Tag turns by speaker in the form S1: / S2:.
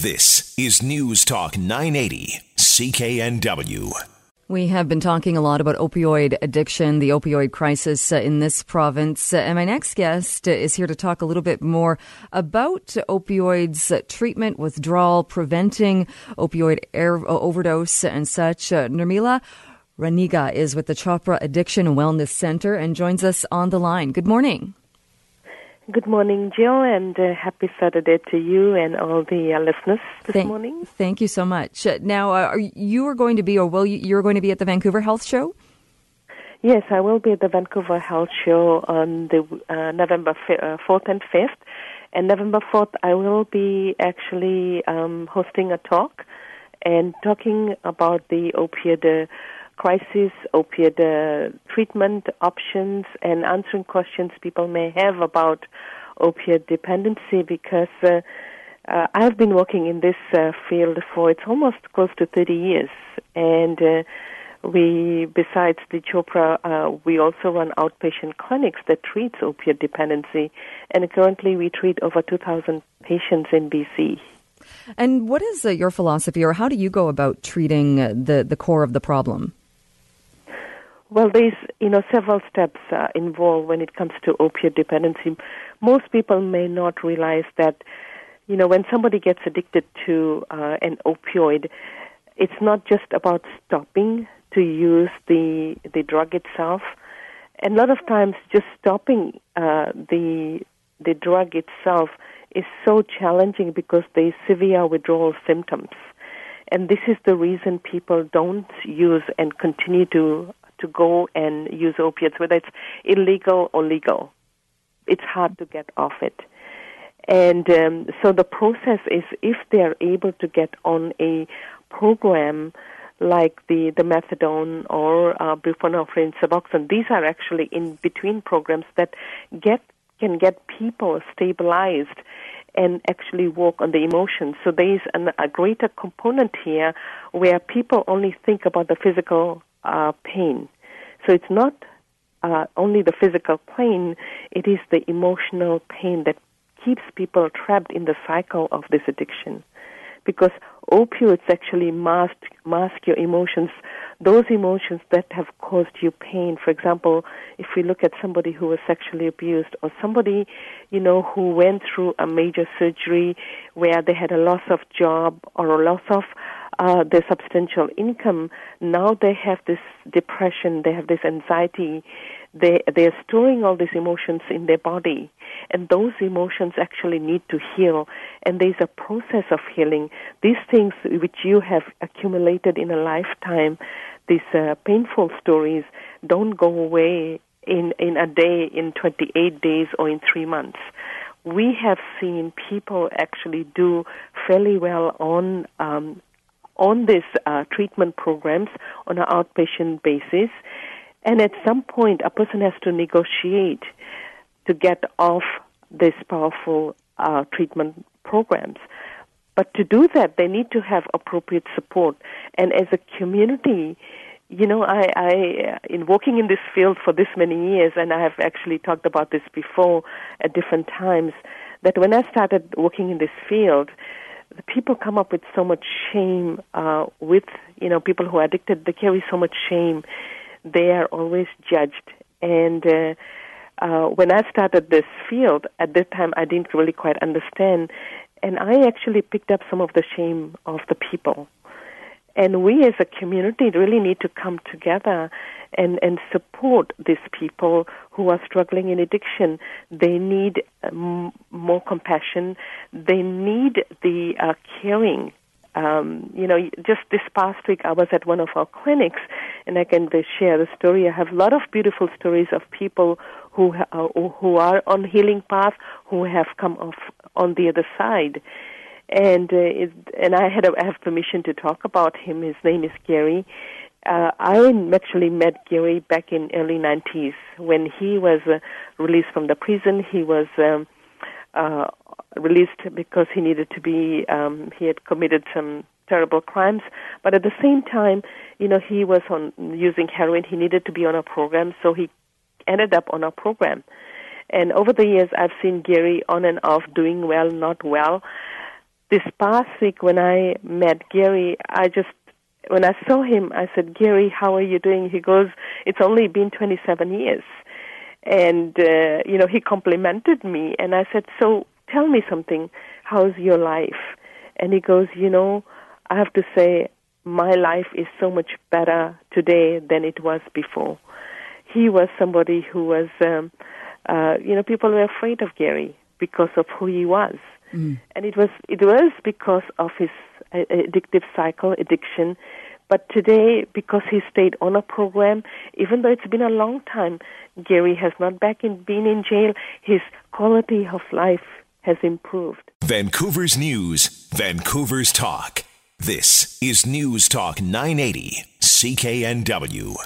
S1: This is News Talk 980, CKNW.
S2: We have been talking a lot about opioid addiction, the opioid crisis uh, in this province. Uh, and my next guest is here to talk a little bit more about opioids uh, treatment, withdrawal, preventing opioid air, overdose, and such. Nirmala Raniga is with the Chopra Addiction Wellness Center and joins us on the line. Good morning.
S3: Good morning, Jill, and uh, happy Saturday to you and all the uh, listeners this
S2: thank,
S3: morning.
S2: Thank you so much. Uh, now, uh, are you are going to be, or will you, you're going to be at the Vancouver Health Show?
S3: Yes, I will be at the Vancouver Health Show on the uh, November uh, fourth and fifth. And November fourth, I will be actually um, hosting a talk and talking about the opioid crisis, opiate uh, treatment options, and answering questions people may have about opiate dependency because uh, uh, I've been working in this uh, field for it's almost close to 30 years, and uh, we, besides the Chopra, uh, we also run outpatient clinics that treats opiate dependency, and currently we treat over 2,000 patients in BC.
S2: And what is uh, your philosophy, or how do you go about treating uh, the the core of the problem?
S3: Well, there's you know several steps uh, involved when it comes to opiate dependency. Most people may not realize that you know when somebody gets addicted to uh, an opioid, it's not just about stopping to use the the drug itself. And a lot of times, just stopping uh, the the drug itself is so challenging because there's severe withdrawal symptoms. And this is the reason people don't use and continue to to go and use opiates, whether it's illegal or legal. It's hard to get off it. And um, so the process is if they're able to get on a program like the, the methadone or uh, buprenorphine, Suboxone, these are actually in between programs that get can get people stabilized and actually work on the emotions. So there is an, a greater component here where people only think about the physical uh, pain. So it's not uh, only the physical pain, it is the emotional pain that keeps people trapped in the cycle of this addiction. Because opioids actually mask, mask your emotions, those emotions that have caused you pain. For example, if we look at somebody who was sexually abused or somebody, you know, who went through a major surgery where they had a loss of job or a loss of uh, their substantial income, now they have this depression, they have this anxiety, they they're storing all these emotions in their body, and those emotions actually need to heal. And there's a process of healing. These things which you have accumulated in a lifetime, these uh, painful stories, don't go away in in a day, in 28 days, or in three months we have seen people actually do fairly well on um, on these uh, treatment programs on an outpatient basis. And at some point, a person has to negotiate to get off these powerful uh, treatment programs. But to do that, they need to have appropriate support. And as a community, you know, I, I, in working in this field for this many years, and I have actually talked about this before at different times, that when I started working in this field, the people come up with so much shame uh, with you know people who are addicted they carry so much shame. They are always judged. And uh, uh, when I started this field at that time I didn't really quite understand. And I actually picked up some of the shame of the people. And we as a community really need to come together and, and support these people who are struggling in addiction. They need um, more compassion. They need the uh, caring. Um, you know, just this past week I was at one of our clinics, and I can share the story. I have a lot of beautiful stories of people who uh, who are on healing path, who have come off on the other side and uh, it, and I had a, I have permission to talk about him. His name is Gary, uh, I actually met Gary back in early 90s when he was uh, released from the prison. He was um, uh, released because he needed to be, um, he had committed some terrible crimes, but at the same time, you know, he was on using heroin. He needed to be on a program, so he ended up on a program. And over the years, I've seen Gary on and off doing well, not well. this past week when I met Gary, I just when I saw him, I said, Gary, how are you doing? He goes, it's only been 27 years. And, uh, you know, he complimented me. And I said, so tell me something. How's your life? And he goes, you know, I have to say, my life is so much better today than it was before. He was somebody who was, um, uh, you know, people were afraid of Gary because of who he was. Mm. And it was, it was because of his addictive cycle, addiction. But today, because he stayed on a program, even though it's been a long time, Gary has not back in, been in jail. His quality of life has improved.
S1: Vancouver's News, Vancouver's Talk. This is News Talk 980, CKNW.